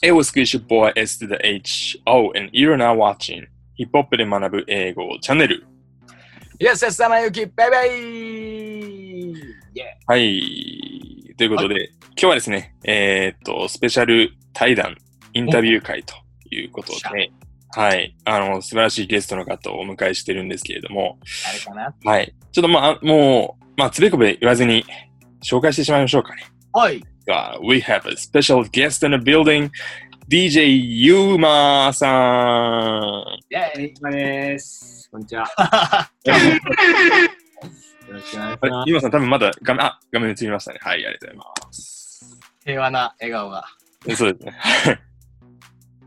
It was good your boy S to the H O and you're now watching ヒップホップで学ぶ英語チャンネル。イエス、エス、さなゆき、バイバイイはい。ということで、今日はですね、えーっと、スペシャル対談、インタビュー会ということで、はい。あの、素晴らしいゲストの方をお迎えしてるんですけれども、誰かな？はい。ちょっとまあ、もう、まあ、つべこべ言わずに紹介してしまいましょうかね。はい。Uh, we have a special guest in the building, DJ ゆうまさん。イェイまです。こんにちは。よろしくお願いしはいまゆうまさん多分まだ画面、あ、画面映りましたね。はい、ありがとうございます。平和な笑顔が。そうですね。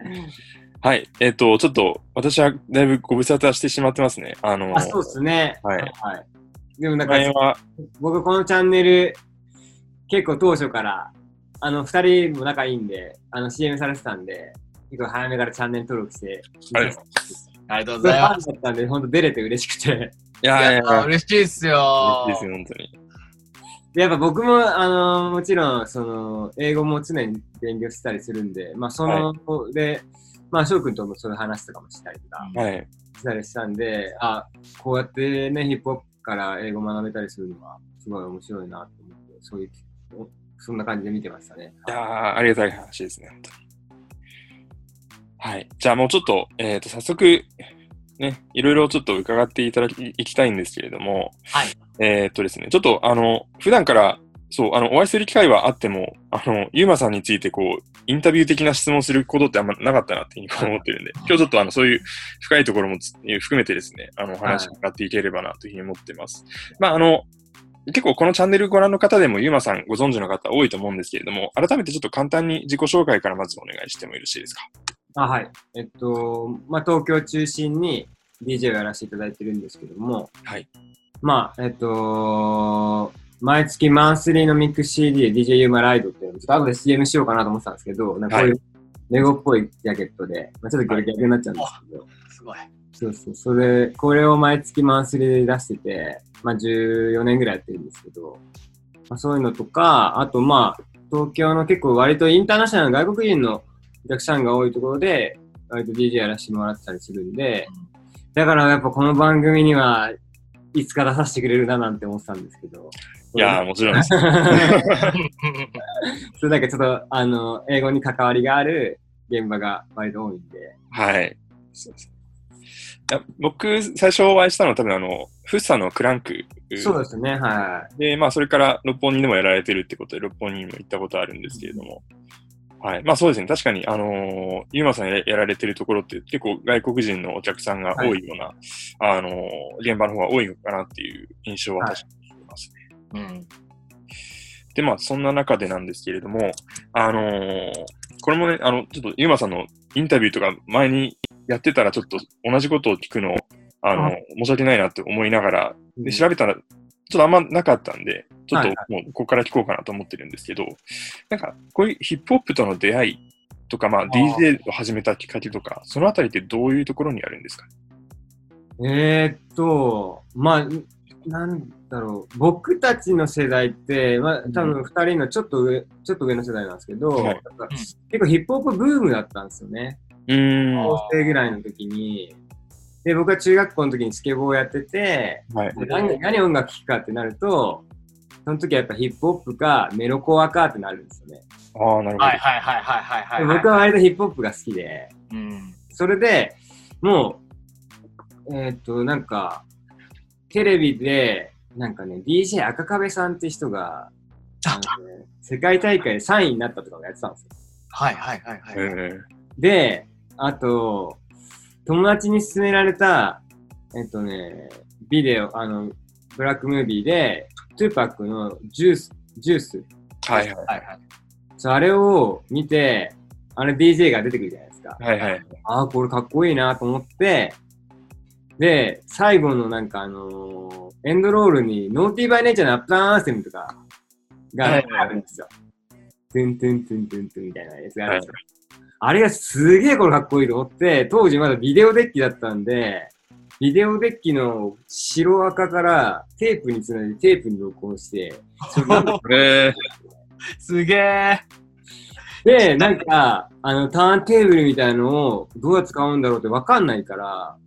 はい。えっ、と、ちょっと、私はだいぶご無沙汰してしまってますね。あの、す。あ、そうですね。はいはい。でもなんか、僕このチャンネル、結構当初から、あの、二人も仲いいんで、あの、CM されてたんで、結構早めからチャンネル登録して、ありがとうございます。ありがとうごフざいまァンだったんで、本当出れて嬉しくて。いやいや嬉しいっすよ嬉しいですよ、本当に。で、やっぱ僕も、あのもちろん、その、英語も常に勉強したりするんで、まあ、その、で、まあ、翔くんともそういう話とかもしたりとか、はい。したりしたんで、あ、こうやってね、ヒップホップから英語学べたりするのは、すごい面白いなと思って、そういう、おそんな感じで見てましたね。いやーありがたい話ですね、本当に。はい。じゃあもうちょっと、えっ、と、早速、ね、いろいろちょっと伺っていただき、いきたいんですけれども、はい。えっ、とですね、ちょっと、あの、普段から、そう、あの、お会いする機会はあっても、あの、ゆうまさんについて、こう、インタビュー的な質問することってあんまなかったなっていうふうに思ってるんで、今日ちょっと、あの、そういう深いところもつ含めてですね、あの、お話を伺っていければなというふうに思ってます。まあ、あの、結構このチャンネルご覧の方でもゆうまさんご存知の方多いと思うんですけれども、改めてちょっと簡単に自己紹介からまずお願いしてもよろしいですか？あはい。えっと、まあ、東京中心に DJ をやらせていただいてるんですけども、はい。まあ、えっと、毎月マンスリーのミックス CD で DJ ユーマライドっていうのを、ちょっと後で CM しようかなと思ってたんですけど、なんかこういうレゴっぽいジャケットで、まあ、ちょっと逆になっちゃうんですけど、すごい。そうそう、それ、これを毎月マンスリーで出してて、まあ14年ぐらいやってるんですけど、まあ、そういうのとか、あとまあ、東京の結構割とインターナショナルな外国人のお客さんが多いところで、割と DJ やらせてもらってたりするんで、だからやっぱこの番組にはいつか出させてくれるななんて思ってたんですけど。いやー、もちろんです。それだけちょっと、あの、英語に関わりがある現場が割と多いんで。はい。そうですいや僕、最初お会いしたのは多分あの、フッサのクランク。そうですね、はで、まあ、それから六本木でもやられてるってことで、六本木にも行ったことあるんですけれども。はい。まあそうですね。確かに、あのーゆうまさんややられてるところって結構外国人のお客さんが多いような、あのー現場の方が多いのかなっていう印象は確かにありますね。うん。で、まあそんな中でなんですけれども、あのーこれもね、あの、ちょっとゆうまさんのインタビューとか前にやってたらちょっと同じことを聞くの、あの、は申し訳ないなって思いながら、い。で、調べたら、ちょっとあんまなかったんで、ちょっとはいもうここから聞こうかなと思ってるんですけど、なんか、こういうヒップホップとの出会いとか、まあ、DJ を始めたきっかけとか、そのあたりってどういうところにあるんですか？えー、っと、まあ、なんだろう、僕たちの世代って、まあ、多分二人のちょっと上、ちょっと上の世代なんですけど、はい。結構ヒップホップブームだったんですよね。うーん。高は生ぐらいの時に。で、僕は中学校の時にスケボーをやってて、い。で何何音楽聴くかってなると、その時はやっぱヒップホップかメロコアかってなるんですよね。ああ、なるほど。はいはいはいはいはいはい。で僕は割とヒップホップが好きで、うん。それでもう、えーっと、なんか、テレビで、なんかね、DJ 赤壁さんって人が、あのね世界大会で3位になったとかをやってたんですよ。はいはいはいはい。えで、あと、友達に勧められた、えっとね、ビデオ、あの、 black movie で、2Pac の Juice、Juice、ーはいはい。はいはい。そうあれを見て、あれ DJ が出てくるじゃないですか。はいはい。ああ、これかっこいいなと思って、で、最後のなんかあのーエンドロールに、ノーティーバイネイチャーのアップダウンアンセムとかがはいあるんですよ。トゥントゥントゥントゥントゥンみたいなやつがあるんですよ。あれがすげえこれかっこいいと思って、当時まだビデオデッキだったんで、ビデオデッキの白赤からテープにつないでテープに録音して、えすげえ。で、なんか、あの、ターンテーブルみたいのをどうやって使うんだろうってわかんないから、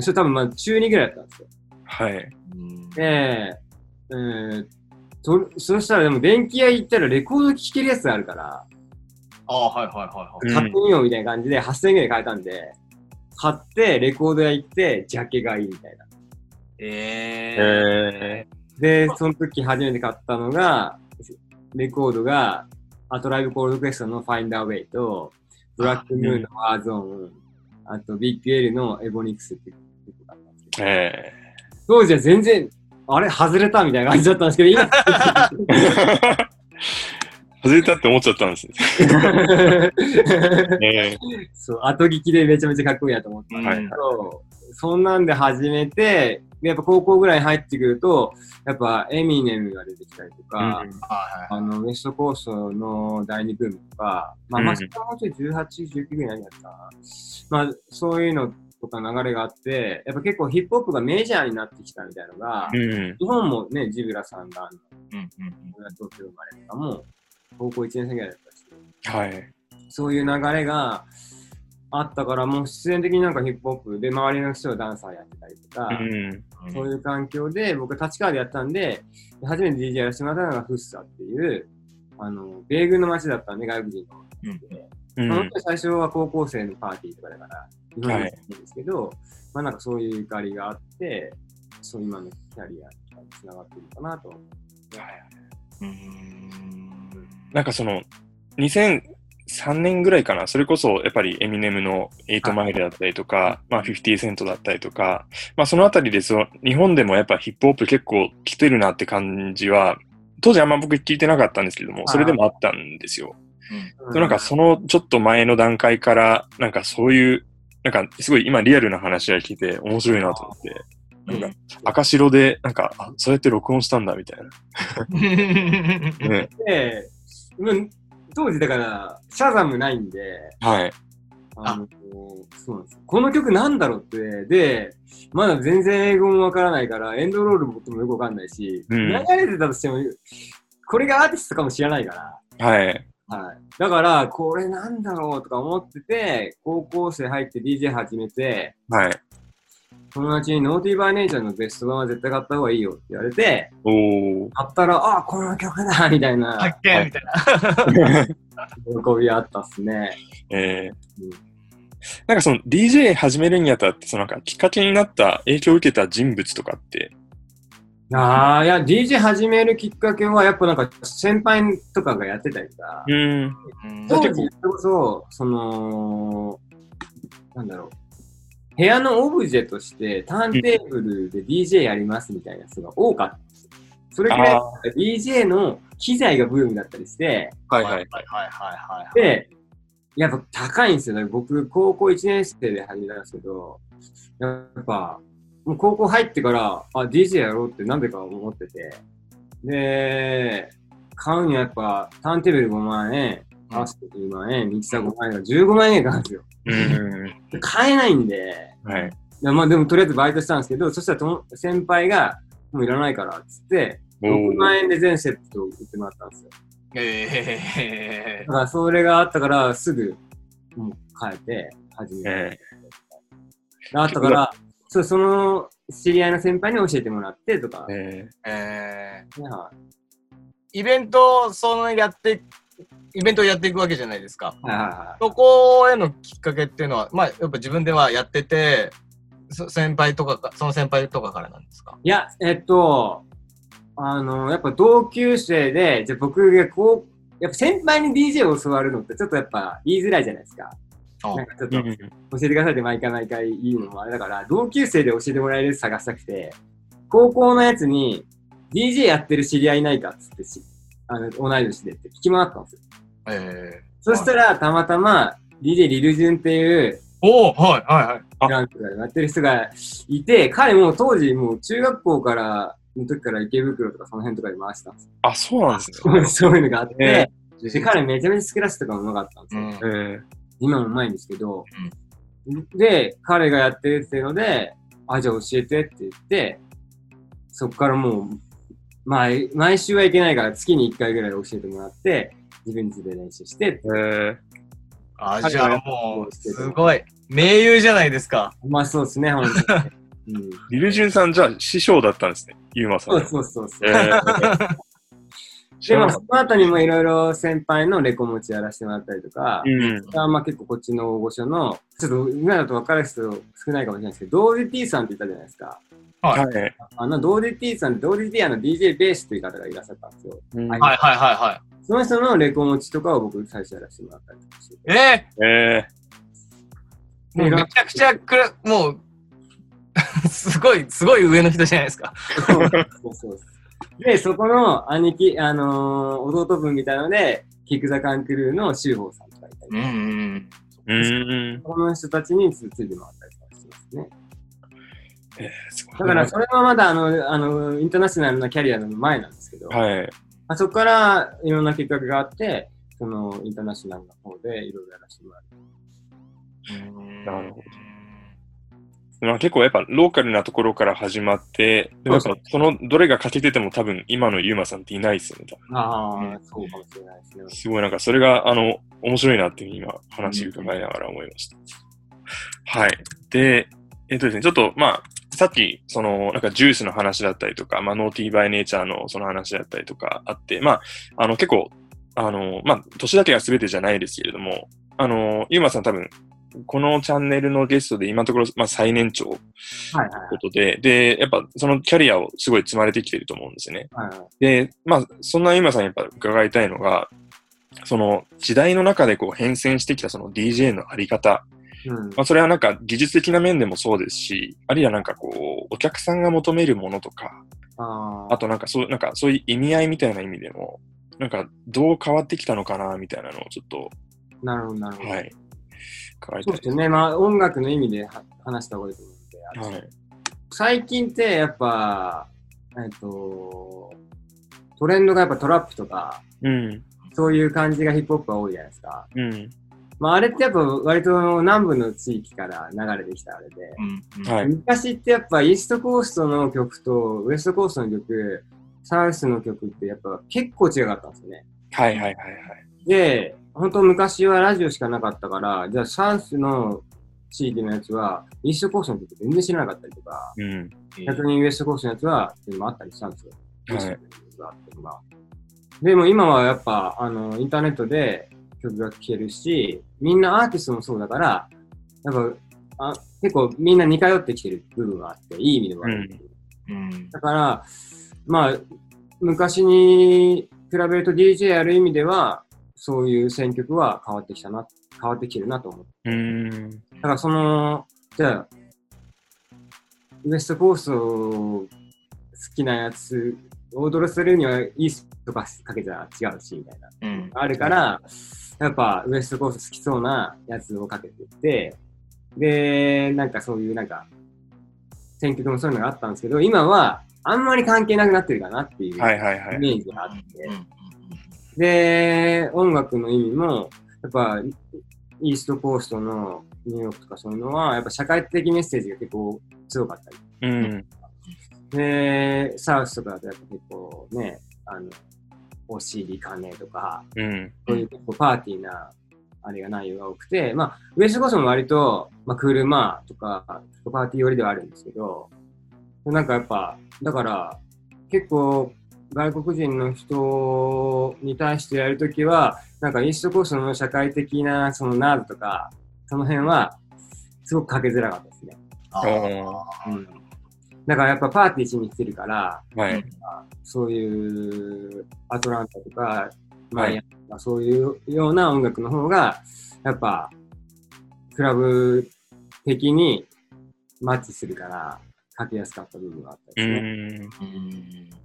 それ多分まあ中2ぐらいだったんですよ。はい。で、えー、そそしたらでも電気屋行ったらレコード聴けるやつがあるから、ああ、はいはいはいはい。うん買ってみようみたいな感じで8000円ぐらい買えたんで、買って、レコード屋行って、ジャケ買いみたいな。ええで、その時初めて買ったのが、レコードが、アトライブコールドクエストの Find a Way と、ブラックムーンのワーゾーン、あとビッグ L のエボニクスっていう曲があったんですけー、ど、え当時は全然、あれ外れたみたいな感じだったんですけど、今、ー。外れたって思っちゃったんです ね。えそう、後聞きでめちゃめちゃかっこいいなと思って。ーはいそうそんなんで始めて、でやっぱ高校ぐらいに入ってくると、やっぱエミネムが出てきたりとか、あの、ウエストコーストの第二ブームとか、まあ、うんまあ、それはもうちょい18、19ぐらいになったかな。まあ、そういうのとか流れがあって、やっぱ結構ヒップホップがメジャーになってきたみたいなのが、うん。日本もね、ジブラさんが、うんうん東京生まれとかも、高校1年生ぐらいだったし、はい。そういう流れがあったから、もう必然的になんかヒップホップで周りの人はダンサーやってたりとか、うん。うんそういう環境で、僕は立川でやったんで、初めて DJ やらせてもらったのがフッサっていう、あの、米軍の街だったんで、外国人のうんうん当に最初は高校生のパーティーとかだから、日本にはい行んですけど、まあなんかそういうゆかりがあって、そう今のキャリアにつながってるのかなと。うんなんかその、2003年ぐらいかな、それこそやっぱりエミネムの8マイルだったりとか、まあ50セントだったりとか、まあそのあたりでその日本でもやっぱヒップホップ結構来てるなって感じは、当時あんま僕聞いてなかったんですけども、それでもあったんですよ。なんかそのちょっと前の段階から、なんかそういう、なんかすごい今リアルな話が聞いて面白いなと思って、なんか赤白で、なんか、あ、そうやって録音したんだみたいな。ね、で、うん当時だから、シャザムないんで、はい。あの、そうなんですよ。この曲なんだろうって、で、まだ全然英語もわからないから、エンドロールも僕もよくわかんないし、うん流れてたとしても、これがアーティストかもしれないから、はい。はい。だから、これなんだろうとか思ってて、高校生入って DJ 始めて、はい。友達にノーティーバーネイチャーのベスト版は絶対買った方がいいよって言われて、おー。買ったら、あ、この曲だ みたいな発見みたいな。喜びあったっすね。えーうんなんかその DJ 始めるにあたって、そのなんかきっかけになった、影響を受けた人物とかって、ああ、いや、DJ 始めるきっかけは、やっぱなんか先輩とかがやってたりとか、うん。うん当時それこそ、その、なんだろう、部屋のオブジェとしてターンテーブルで DJ やりますみたいな人が多かったんですよ。それくら DJ の機材がブームだったりして、はいはいはいはいはいはい。で、やっぱ高いんですよね。僕、高校1年生で始めたんですけど、やっぱ、もう高校入ってから、あ、DJ やろうってなんでか思ってて、で、買うにはやっぱ、ターンテーブル5万円、合わせて10万円、ミキサー5万円が15万円かかるんですよ。うん。で買えないんで、はい。いやまあでもとりあえずバイトしたんですけど、そしたらとも先輩が、もういらないからっつって、お6万ー。円で全セットを売ってもらったんですよ。えだからそれがあったから、すぐ、もう変えて、始めた。えあったから、そう、その知り合いの先輩に教えてもらってとかー、、えーえねはーイベントをそのやって、イベントをやっていくわけじゃないですか。そこへのきっかけっていうのは、まあ、やっぱ自分ではやってて、そ先輩とかか、その先輩とかからなんですか？い。いや、えっと、あの、やっぱ同級生で、じゃあ僕がこう、やっぱ先輩に DJ を教わるのってちょっとやっぱ言いづらいじゃないですか。なんかちょっとー。教えてくださいって毎回毎回言うのもあれだから、同級生で教えてもらえるやつ探したくて、高校のやつに DJ やってる知り合いいないかっつってし、あの、同い年でって聞き回ったんですよ。えそしたら、たまたま DJ リルジュンっていう、ー、おおはいはいはい。ランクがやってる人がいて、彼も当時もう中学校からの時から池袋とかその辺とかで回してたんですあ、そうなんですよ。そういうのがあって、えで彼めちゃめちゃスクラッシュとかもうまかったんですよ。うんね。え今もうまいんですけど、で、彼がやってるっていうので、あ、じゃあ教えてって言って、そっからもう、まあ、毎週はいけないから月に1回ぐらい教えてもらって、自分自で練習して、えあ、はいじゃあもう、すごい。名優じゃないですか。まあそうですね、本当に。うん、ー、リルジュンさん、じゃあ師匠だったんですね、ユーマさんの。そうそうそうそう。えー知でも、その後にもいろいろ先輩のレコ持ちやらせてもらったりとかた、うん。あまあ結構こっちの大御所の、ちょっと今だと分かる人少ないかもしれないですけど、ドーディティさんって言ったじゃないですか。はい。あのドーディティさん、ドーディティあの DJ ベースという方がいらっしゃったんですよ。うんはいはいはいはいはその人のレコ持ちとかを僕最初やらせてもらったりとかして。い。ええー、もうめちゃくちゃくら、もう、すごい、すごい上の人じゃないですか。そうそうそうで、そこの兄貴、あのー弟分みたいなので、キック・ザ・カン・クルーの修法さんとかいたり、うんうん。ー、うん。この人たちにつついてもらったりとかしてますね。えだから、それはまだあの、あの、インターナショナルなキャリアの前なんですけど、はい。あそこからいろんなきっかけがあって、そのインターナショナルの方でいろいろやらせてもらう。なるほどまあ、結構やっぱローカルなところから始まって、でもやっぱそのどれが欠けてても多分今のユーマさんっていないですよね。多分ああ、そうかもしれないですね。すごいなんかそれがあの面白いなっていうふうに今話伺いながら思いました。はい。で、えっとですね、ちょっとまあ、さっき、その、なんかジュースの話だったりとか、まあ、ノーティーバイネイチャーのその話だったりとかあって、まあ、あの、結構、あの、まあ、年だけが全てじゃないですけれども、あの、ユーマさん多分、このチャンネルのゲストで今のところ、まあ、最年長というはいはいことで、で、やっぱそのキャリアをすごい積まれてきてると思うんですよね。はい。はいで、まあ、そんなユーマさんにやっぱ伺いたいのが、その時代の中でこう変遷してきたその DJ のあり方。うん。まあ、それはなんか技術的な面でもそうですし、あるいはなんかこう、お客さんが求めるものとか、あーあとなんかそう、なんかそういう意味合いみたいな意味でも、なんかどう変わってきたのかな、みたいなのをちょっと、なるほど、なるほど。はい、伺いたいです。そうですね。まあ、音楽の意味では話した方がいいと思うんで、はい。最近ってやっぱ、えっと、トレンドがやっぱトラップとか、うん。そういう感じがヒップホップが多いじゃないですか。うん。まあ、あれってやっぱ割と南部の地域から流れてきたあれで、うんはい。昔ってやっぱイーストコーストの曲とウエストコーストの曲、サウスの曲ってやっぱ結構違かったんですよね。はいはいはいはい。で、本当昔はラジオしかなかったから、じゃあサウスの地域のやつは、イーストコーストの曲全然知らなかったりとか、うん。逆にウエストコーストのやつは、でもあったりしたんですよ。はいでも今はやっぱ、あの、インターネットで曲が聴けるし、みんなアーティストもそうだから、やっぱ、あ結構みんな似通ってきてる部分があって、いい意味でもある。うんだから、まあ、昔に比べると DJ やる意味では、そういう選曲は変わってきたな、変わってきてるなと思って。うん。だからその、じゃあ、ウエストコースト好きなやつ、オードルするにはイーストとかかけちゃ違うし、みたいな。うんあるから、やっぱウエストコースト好きそうなやつをかけてって、で、なんかそういうなんか、選曲もそういうのがあったんですけど、今はあんまり関係なくなってるかなっていうイ。メージがあって、で、音楽の意味も、やっぱ、イーストコーストのニューヨークとかそういうのは、やっぱ社会的メッセージが結構強かったり。うん。で、サウスとかだとやっぱ結構ね、あの、お尻金とか、うん。そういう結構パーティーな、あれが内容が多くて、まあ、ウエストコーストも割と、まあ、車とか、パーティー寄りではあるんですけど、なんかやっぱ、だから、結構、外国人の人に対してやるときは、なんかイーストコーストの社会的な、そのナーズとか、その辺は、すごくかけづらかったですね。あーうん。だからやっぱパーティーしに来てるから、はい。そういうアトランタとか、マイアミとか、そういうような音楽の方が、やっぱ、クラブ的にマッチするから、かけやすかった部分があったうですね。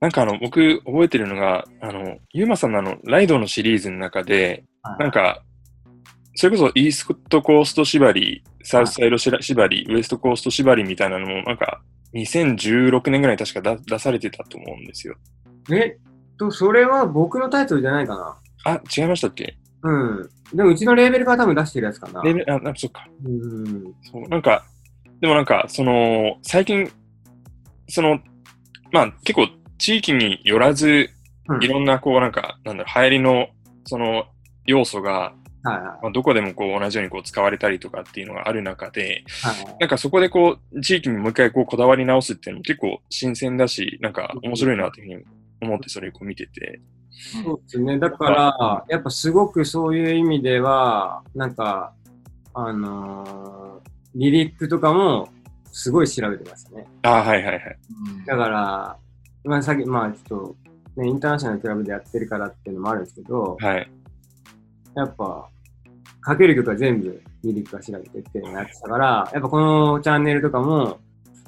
なんかあの、僕覚えてるのが、あの、ユーマさんのあの、ライドのシリーズの中で、はいなんか、それこそイーストコースト縛り、サウスサイド縛り、ウエストコースト縛りみたいなのも、なんか、2016年ぐらいに確か出出されてたと思うんですよ。えっと、それは僕のタイトルじゃないかな。あ、違いましたっけ？うん。でもうちのレーベルが多分出してるやつかな。レベルあ、あそっか。うん。そう、なんか、でもなんか、その、最近、その、まあ結構地域によらず、うんいろんなこうなんか、なんだろう、流行りのその要素が、はいはい。まあ、どこでもこう同じようにこう使われたりとかっていうのがある中で、はいなんかそこでこう、地域にもう一回こうこだわり直すっていうのも結構新鮮だし、なんか面白いなというふうに思ってそれをこう見てて。そうですね。だから、やっぱすごくそういう意味では、なんか、あのーリリックとかもすごい調べてましたね。ああ、はいはいはい。だから、まあさっき、まあちょっと、ね、インターナショナルクラブでやってるからっていうのもあるんですけど、はい。やっぱ、かける曲は全部リリックは調べてっていうのをやってたから、やっぱこのチャンネルとかも、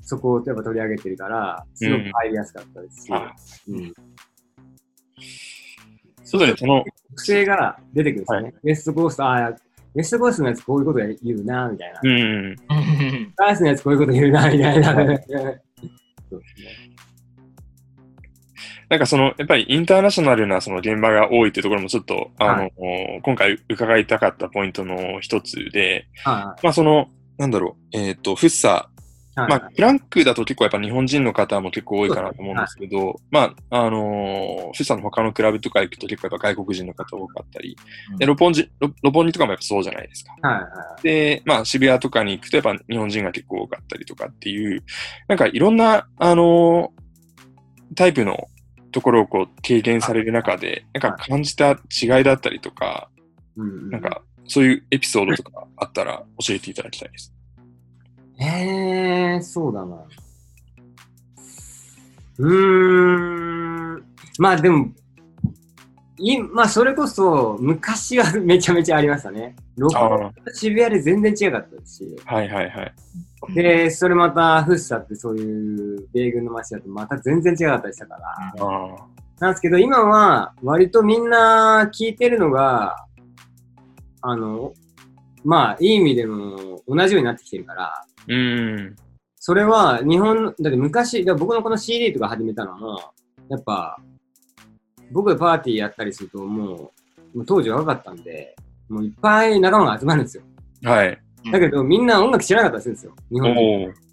そこをやっぱ取り上げてるから、すごく入りやすかったですし、あうんそうだね、その、特性が出てくるんですよね。ウェストコースト、ああ、ウェストコーストのやつこういうこと言うな、みたいな。うん、うんダースのやつこういうこと言うな、みたいな。そうですね。なんかその、やっぱりインターナショナルなその現場が多いっていうところもちょっと、あの、は今回伺いたかったポイントの一つで、はまあその、なんだろう、えっ、と、フッサい。はい。まあ、フランクだと結構やっぱ日本人の方も結構多いかなと思うんですけど、まあ、あのーフッサの他のクラブとか行くと結構やっぱ外国人の方多かったり、で、六本木、六六本木とかもやっぱそうじゃないですか。はいはで、まあ渋谷とかに行くとやっぱ日本人が結構多かったりとかっていう、なんかいろんな、あのータイプのところをこう経験される中で、なんか感じた違いだったりとか、い。うんなん、かそういうエピソードとかあったら教えていただきたいです。えー、そうだな。うーん。まあでも、いまあそれこそ昔は めちゃめちゃありましたね。六あ本木と渋谷で全然違かったですし。はいはいはい。で、それまたフッサってそういう米軍の街だとまた全然違かったりしたから。なんですけど、今は割とみんな聞いてるのが、あの、まあ、いい意味でも同じようになってきてるから、うーん。それは日本、だって昔、だ僕のこの CD とか始めたのも、やっぱ、僕がパーティーやったりするともう、もう当時若かったんで、もういっぱい仲間が集まるんですよ。はい。だけどみんな音楽知らなかったりするんですよ。日本人。おお。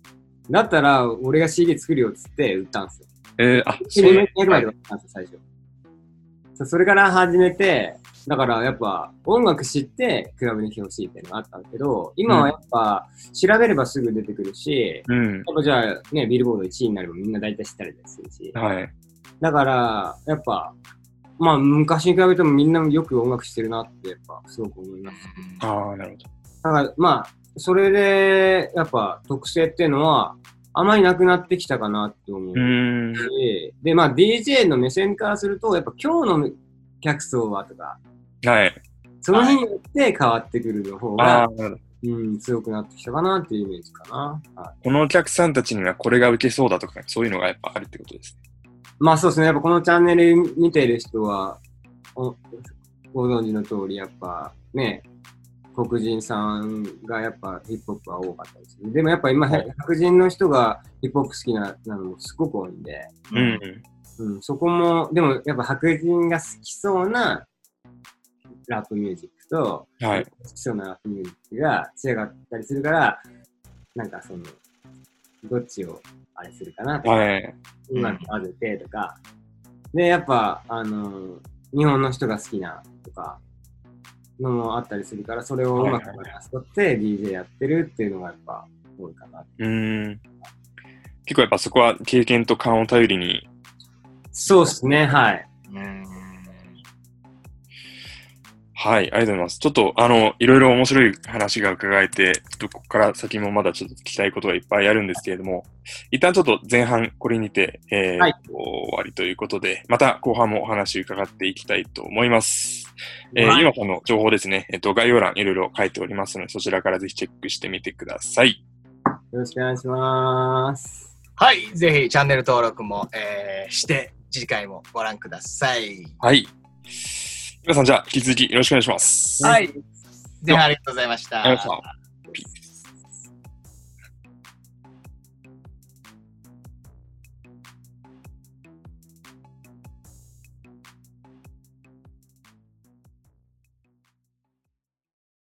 だったら、俺が CD 作るよっつって売ったんですよ。えー、あ、そそうれ200枚で売ったんですよ、最初。それから始めて、だからやっぱ音楽知ってクラブに来てほしいっていうのがあったんだけど、今はやっぱ調べればすぐ出てくるし、うん。やっぱじゃあね、ビルボード1位になればみんな大体知ったりするし。はい。だから、やっぱ、まあ昔に比べてもみんなよく音楽してるなってやっぱすごく思います。ああ、なるほど。だからまあ、それでやっぱ特性っていうのはあまりなくなってきたかなって思う。で、でまあ DJ の目線からすると、やっぱ今日の客層はとか、はい。その日によって変わってくるの方あが。うん、強くなってきたかなっていうイメージかな。はいこのお客さんたちにはこれが受けそうだとか、そういうのがやっぱあるってことですね。まあそうですね、やっぱこのチャンネル見てる人は、おご存知の通り、やっぱね、黒人さんがやっぱヒップホップは多かったでする。でもやっぱ今、はい白人の人がヒップホップ好きななのもすごく多いんで、うん。うん、そこも、でもやっぱ白人が好きそうなラップミュージックと、はい。好きそうなラップミュージックが違かったりするから、なんかその、どっちをあれするかなとか、はい。うまく混ぜてとか、で、やっぱ、あの、日本の人が好きなとか、のもあったりするから、それをうまくバランス取って DJ やってるっていうのがやっぱ多いかな。うーん。結構やっぱそこは経験と勘を頼りに。そうですね、はい。うんはい、ありがとうございます。ちょっと、あの、いろいろ面白い話が伺えて、ちょっとここから先もまだちょっと聞きたいことがいっぱいあるんですけれども、一旦ちょっと前半これにて、えーはい終わりということで、また後半もお話伺っていきたいと思います。えーはい今さんの情報ですね、えっ、と、概要欄いろいろ書いておりますので、そちらからぜひチェックしてみてください。よろしくお願いします。はい、ぜひチャンネル登録も、えーして、次回もご覧ください。はい。皆さん、じゃあ、引き続きよろしくお願いします。はい。ではありがとうございました。ありがとうございました